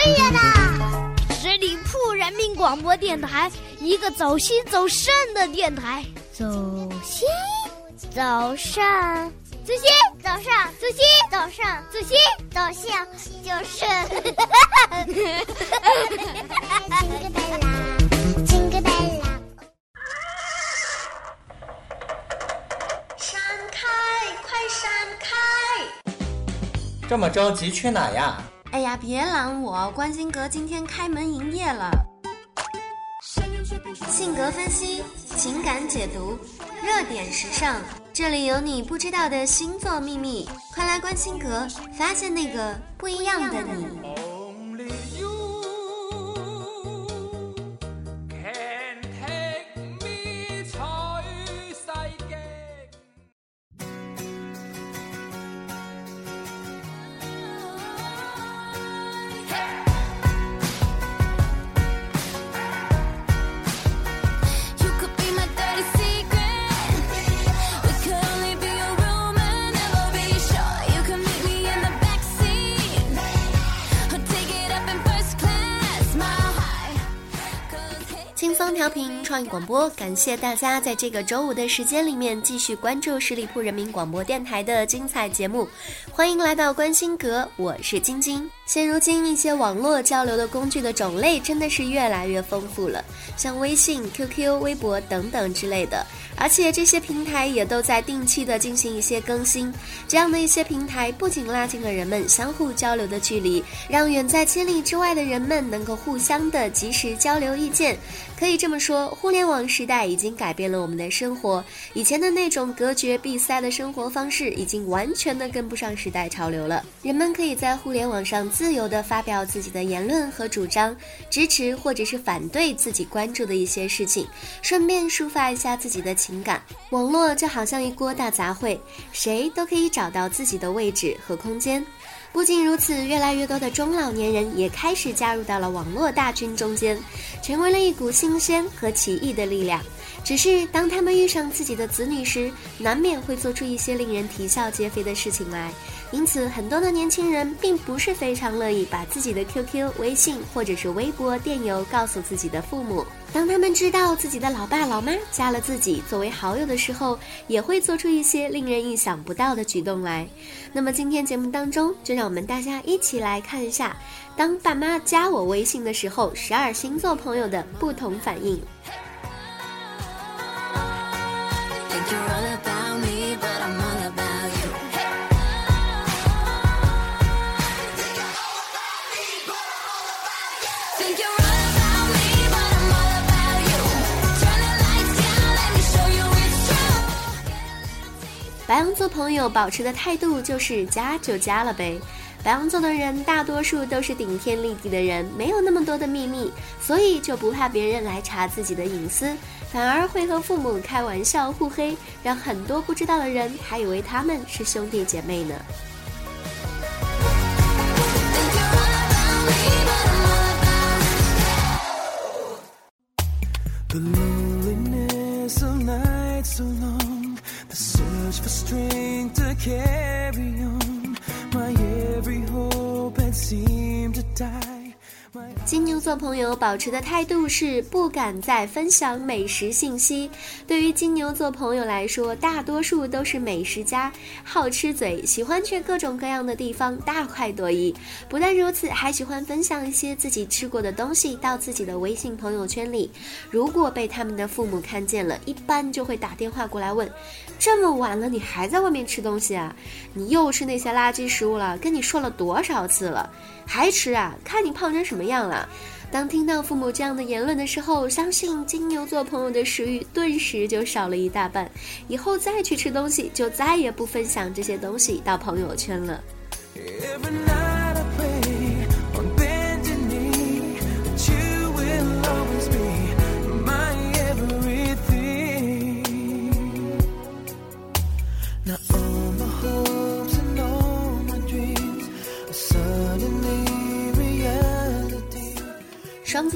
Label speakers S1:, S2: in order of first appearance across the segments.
S1: 岁月的
S2: 十里铺人民广播电台，一个走心走肾的电台。
S1: 走心，
S2: 走肾，
S1: 走心，走上，
S2: 走心，
S1: 走上，
S2: 走心，
S1: 走向，就是。Jingle bell 啦，Jingle bell 啦。
S3: 闪开，快闪开！
S4: 这么着急去哪呀？
S3: 哎呀，别拦我！关心阁今天开门营业了。性格分析，情感解读，热点时尚，这里有你不知道的星座秘密，快来关心阁，发现那个不一样的你。调频创意广播，感谢大家在这个周五的时间里面继续关注十里铺人民广播电台的精彩节目。欢迎来到关心阁，我是晶晶。现如今，一些网络交流的工具的种类真的是越来越丰富了，像微信、QQ、微博等等之类的。而且这些平台也都在定期的进行一些更新。这样的一些平台不仅拉近了人们相互交流的距离，让远在千里之外的人们能够互相的及时交流意见。可以这么说，互联网时代已经改变了我们的生活。以前的那种隔绝闭塞的生活方式，已经完全的跟不上时代潮流了。人们可以在互联网上自由的发表自己的言论和主张，支持或者是反对自己关注的一些事情，顺便抒发一下自己的情感。网络就好像一锅大杂烩，谁都可以找到自己的位置和空间。不仅如此，越来越多的中老年人也开始加入到了网络大军中间，成为了一股新鲜和奇异的力量。只是当他们遇上自己的子女时，难免会做出一些令人啼笑皆非的事情来。因此，很多的年轻人并不是非常乐意把自己的 QQ、微信或者是微博电邮告诉自己的父母。当他们知道自己的老爸老妈加了自己作为好友的时候，也会做出一些令人意想不到的举动来。那么今天节目当中，就让我们大家一起来看一下，当爸妈加我微信的时候，十二星座朋友的不同反应。白羊座朋友保持的态度就是加就加了呗。白羊座的人大多数都是顶天立地的人，没有那么多的秘密，所以就不怕别人来查自己的隐私，反而会和父母开玩笑互黑，让很多不知道的人还以为他们是兄弟姐妹呢。
S5: Think you're all about me, but I'm all about you.
S6: The loneliness of nights so long, the search for strength to carry on. My every hope had seemed to die. My
S3: 金牛座朋友保持的态度是不敢再分享美食信息。对于金牛座朋友来说，大多数都是美食家，好吃嘴，喜欢去各种各样的地方大快朵颐。不但如此，还喜欢分享一些自己吃过的东西到自己的微信朋友圈里。如果被他们的父母看见了，一般就会打电话过来问：“这么晚了，你还在外面吃东西啊？你又吃那些垃圾食物了？跟你说了多少次了？还吃啊？看你胖成什么样了！”当听到父母这样的言论的时候，相信金牛座朋友的食欲顿时就少了一大半，以后再去吃东西就再也不分享这些东西到朋友圈了。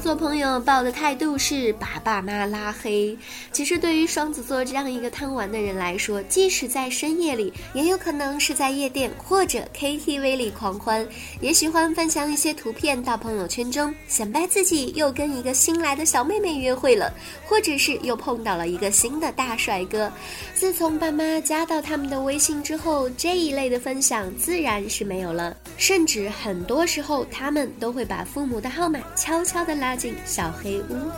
S3: 做朋友抱的态度是把爸妈拉黑。其实对于双子座这样一个贪玩的人来说，即使在深夜里，也有可能是在夜店或者 KTV 里狂欢，也喜欢分享一些图片到朋友圈中，显摆自己又跟一个新来的小妹妹约会了，或者是又碰到了一个新的大帅哥。自从爸妈加到他们的微信之后，这一类的分享自然是没有了，甚至很多时候他们都会把父母的号码悄悄的拉拉进小黑屋。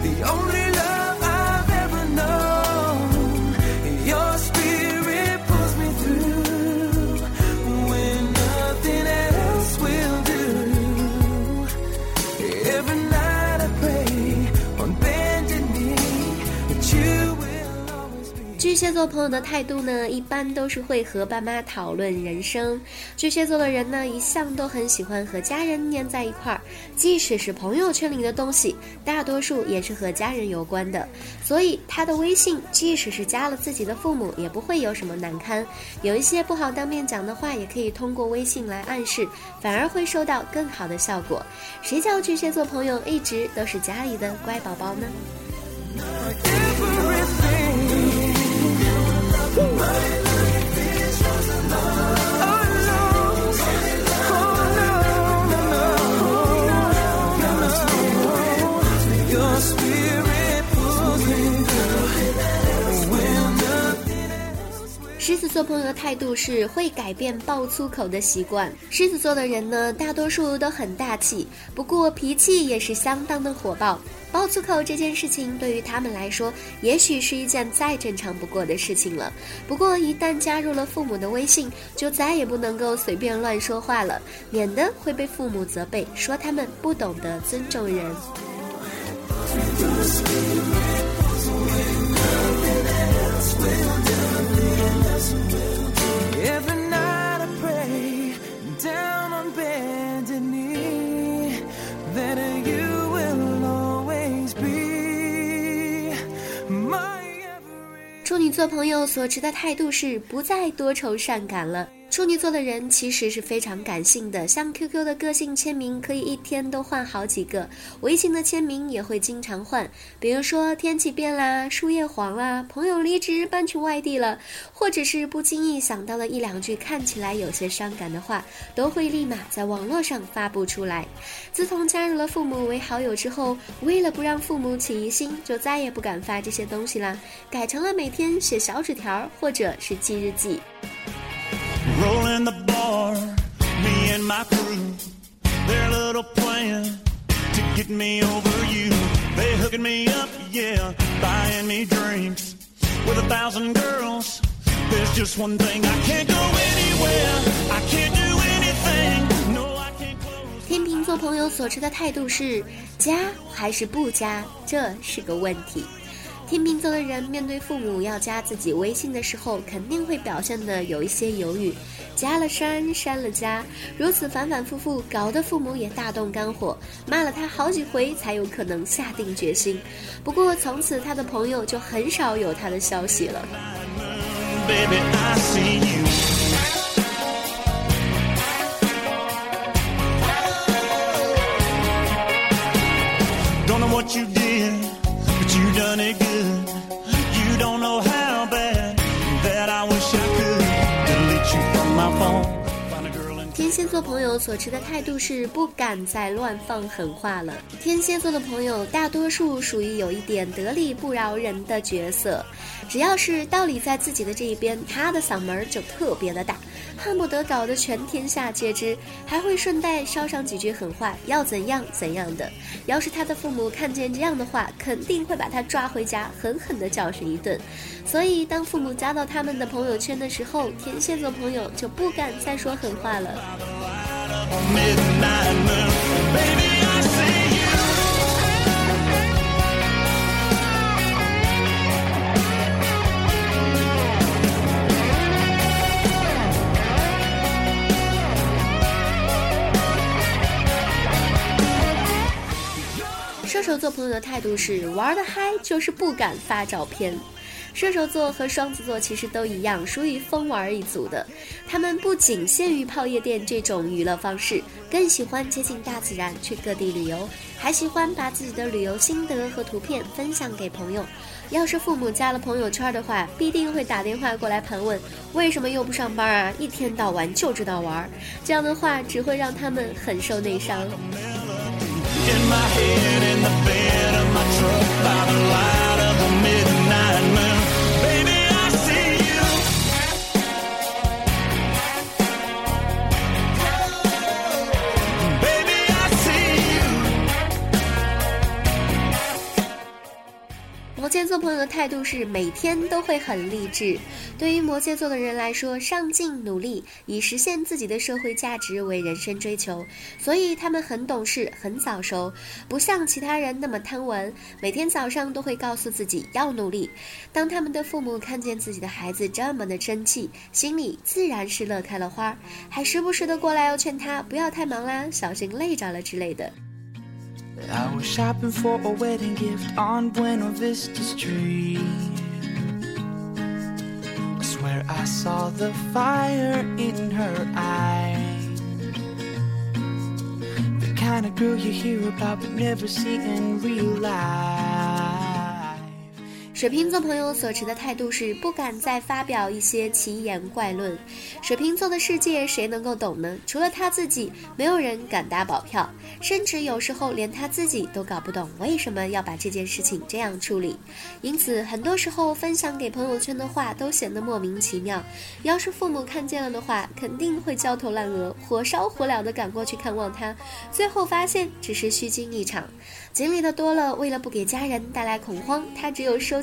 S6: The only love I've ever known. Your spirit pulls me through when nothing else will do. Every night I pray on bended knee that you will always be.
S3: 巨蟹座朋友的态度呢，一般都是会和爸妈讨论人生。巨蟹座的人呢，一向都很喜欢和家人黏在一块儿，即使是朋友圈里的东西，大多数也是和家人有关的。所以他的微信，即使是加了自己的父母，也不会有什么难堪。有一些不好当面讲的话，也可以通过微信来暗示，反而会收到更好的效果。谁叫巨蟹座朋友一直都是家里的乖宝宝呢？狮子座朋友的态度是会改变爆粗口的习惯。狮子座的人呢，大多数都很大气，不过脾气也是相当的火爆。爆粗口这件事情对于他们来说，也许是一件再正常不过的事情了。不过一旦加入了父母的微信，就再也不能够随便乱说话了，免得会被父母责备，说他们不懂得尊重人。做朋友所持的态度是不再多愁善感了。处女座的人其实是非常感性的，像 QQ 的个性签名可以一天都换好几个，微信的签名也会经常换。比如说天气变啦，树叶黄啦，朋友离职搬去外地了，或者是不经意想到了一两句看起来有些伤感的话，都会立马在网络上发布出来。自从加入了父母为好友之后，为了不让父母起疑心，就再也不敢发这些东西啦，改成了每天写小纸条或者是记日记。
S7: Rolling the bar, me and my crew. Their little plan to get me over you. They hooking me up, yeah, buying me drinks. With a thousand girls, there's just one thing. I can't go anywhere. I can't do anything. No, I can't close.
S3: 天秤座朋友所持的态度是加还是不加，这是个问题。 天秤座的人面对父母要加自己微信的时候，肯定会表现的有一些犹豫，加了删，删了加，如此反反复复，搞得父母也大动肝火，骂了他好几回才有可能下定决心。不过从此他的朋友就很少有他的消息了。天蝎座朋友所持的态度是不敢再乱放狠话了。天蝎座的朋友大多数属于有一点得理不饶人的角色，只要是道理在自己的这一边，他的嗓门就特别的大，恨不得搞得全天下皆知，还会顺带捎上几句狠话，要怎样怎样的。要是他的父母看见这样的话，肯定会把他抓回家，狠狠地教训一顿。所以，当父母加到他们的朋友圈的时候，天蝎座朋友就不敢再说狠话了。射手座朋友的态度是玩的嗨，就是不敢发照片。射手座和双子座其实都一样，属于疯玩一族的。他们不仅限于泡夜店这种娱乐方式，更喜欢接近大自然，去各地旅游，还喜欢把自己的旅游心得和图片分享给朋友。要是父母加了朋友圈的话，必定会打电话过来盘问，为什么又不上班啊？一天到晚就知道玩，这样的话只会让他们很受内伤。态度是每天都会很励志。对于摩羯座的人来说，上进努力，以实现自己的社会价值为人生追求，所以他们很懂事，很早熟，不像其他人那么贪玩。每天早上都会告诉自己要努力。当他们的父母看见自己的孩子这么的争气，心里自然是乐开了花，还时不时的过来要劝他不要太忙啦，小心累着了之类的。
S6: I was shopping for a wedding gift on Buena Vista Street. I swear I saw the fire in her eye. The kind of girl you hear about but never see in real life.
S3: 水瓶座朋友所持的态度是不敢再发表一些奇言怪论。水瓶座的世界谁能够懂呢？除了他自己，没有人敢打保票，甚至有时候连他自己都搞不懂为什么要把这件事情这样处理。因此，很多时候分享给朋友圈的话都显得莫名其妙。要是父母看见了的话，肯定会焦头烂额、火烧火燎的赶过去看望他，最后发现只是虚惊一场。经历的多了，为了不给家人带来恐慌，他只有收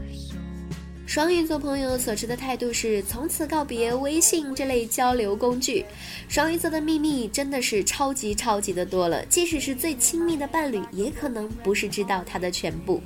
S3: 双鱼座朋友所持的态度是从此告别微信这类交流工具。双鱼座的秘密真的是超级超级的多了，即使是最亲密的伴侣，也可能不是知道他的全部。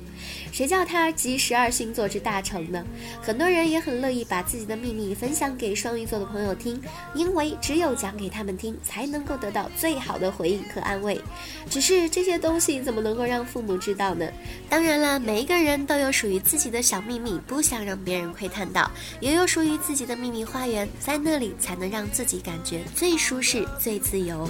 S3: 谁叫他集十二星座之大成呢？很多人也很乐意把自己的秘密分享给双鱼座的朋友听，因为只有讲给他们听，才能够得到最好的回应和安慰。只是这些东西怎么能够让父母知道呢？当然了，每一个人都有属于自己的小秘密，不想让别人窥探到，也有属于自己的秘密花园，在那里才能让自己感觉最舒适、最自由。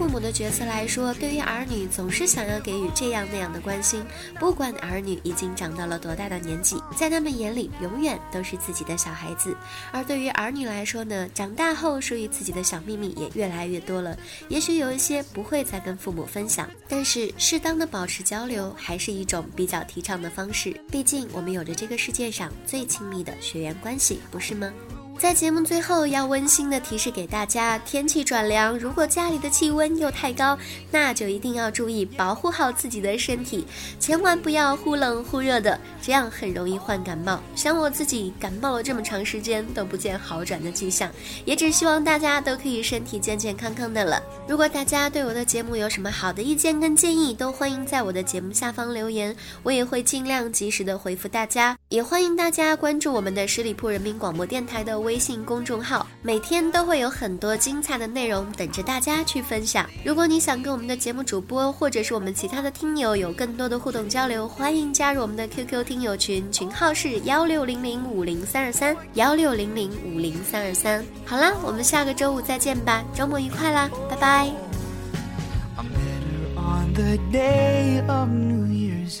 S3: 父母的角色来说，对于儿女总是想要给予这样那样的关心，不管儿女已经长到了多大的年纪，在他们眼里永远都是自己的小孩子。而对于儿女来说呢，长大后属于自己的小秘密也越来越多了，也许有一些不会再跟父母分享，但是适当的保持交流还是一种比较提倡的方式。毕竟我们有着这个世界上最亲密的血缘关系，不是吗？在节目最后，要温馨的提示给大家：天气转凉，如果家里的气温又太高，那就一定要注意保护好自己的身体，千万不要忽冷忽热的，这样很容易患感冒。像我自己感冒了这么长时间都不见好转的迹象，也只希望大家都可以身体健健康康的了。如果大家对我的节目有什么好的意见跟建议，都欢迎在我的节目下方留言，我也会尽量及时的回复大家。也欢迎大家关注我们的十里铺人民广播电台的微微信公众号，每天都会有很多精彩的内容等着大家去分享。如果你想跟我们的节目主播或者是我们其他的听友有更多的互动交流，欢迎加入我们的 QQ 听友群，群号是幺六零零五零三二三幺六零零五零三二三。好啦，我们下个周五再见吧，周末愉快啦，拜拜。
S6: I met her on the day of New Year's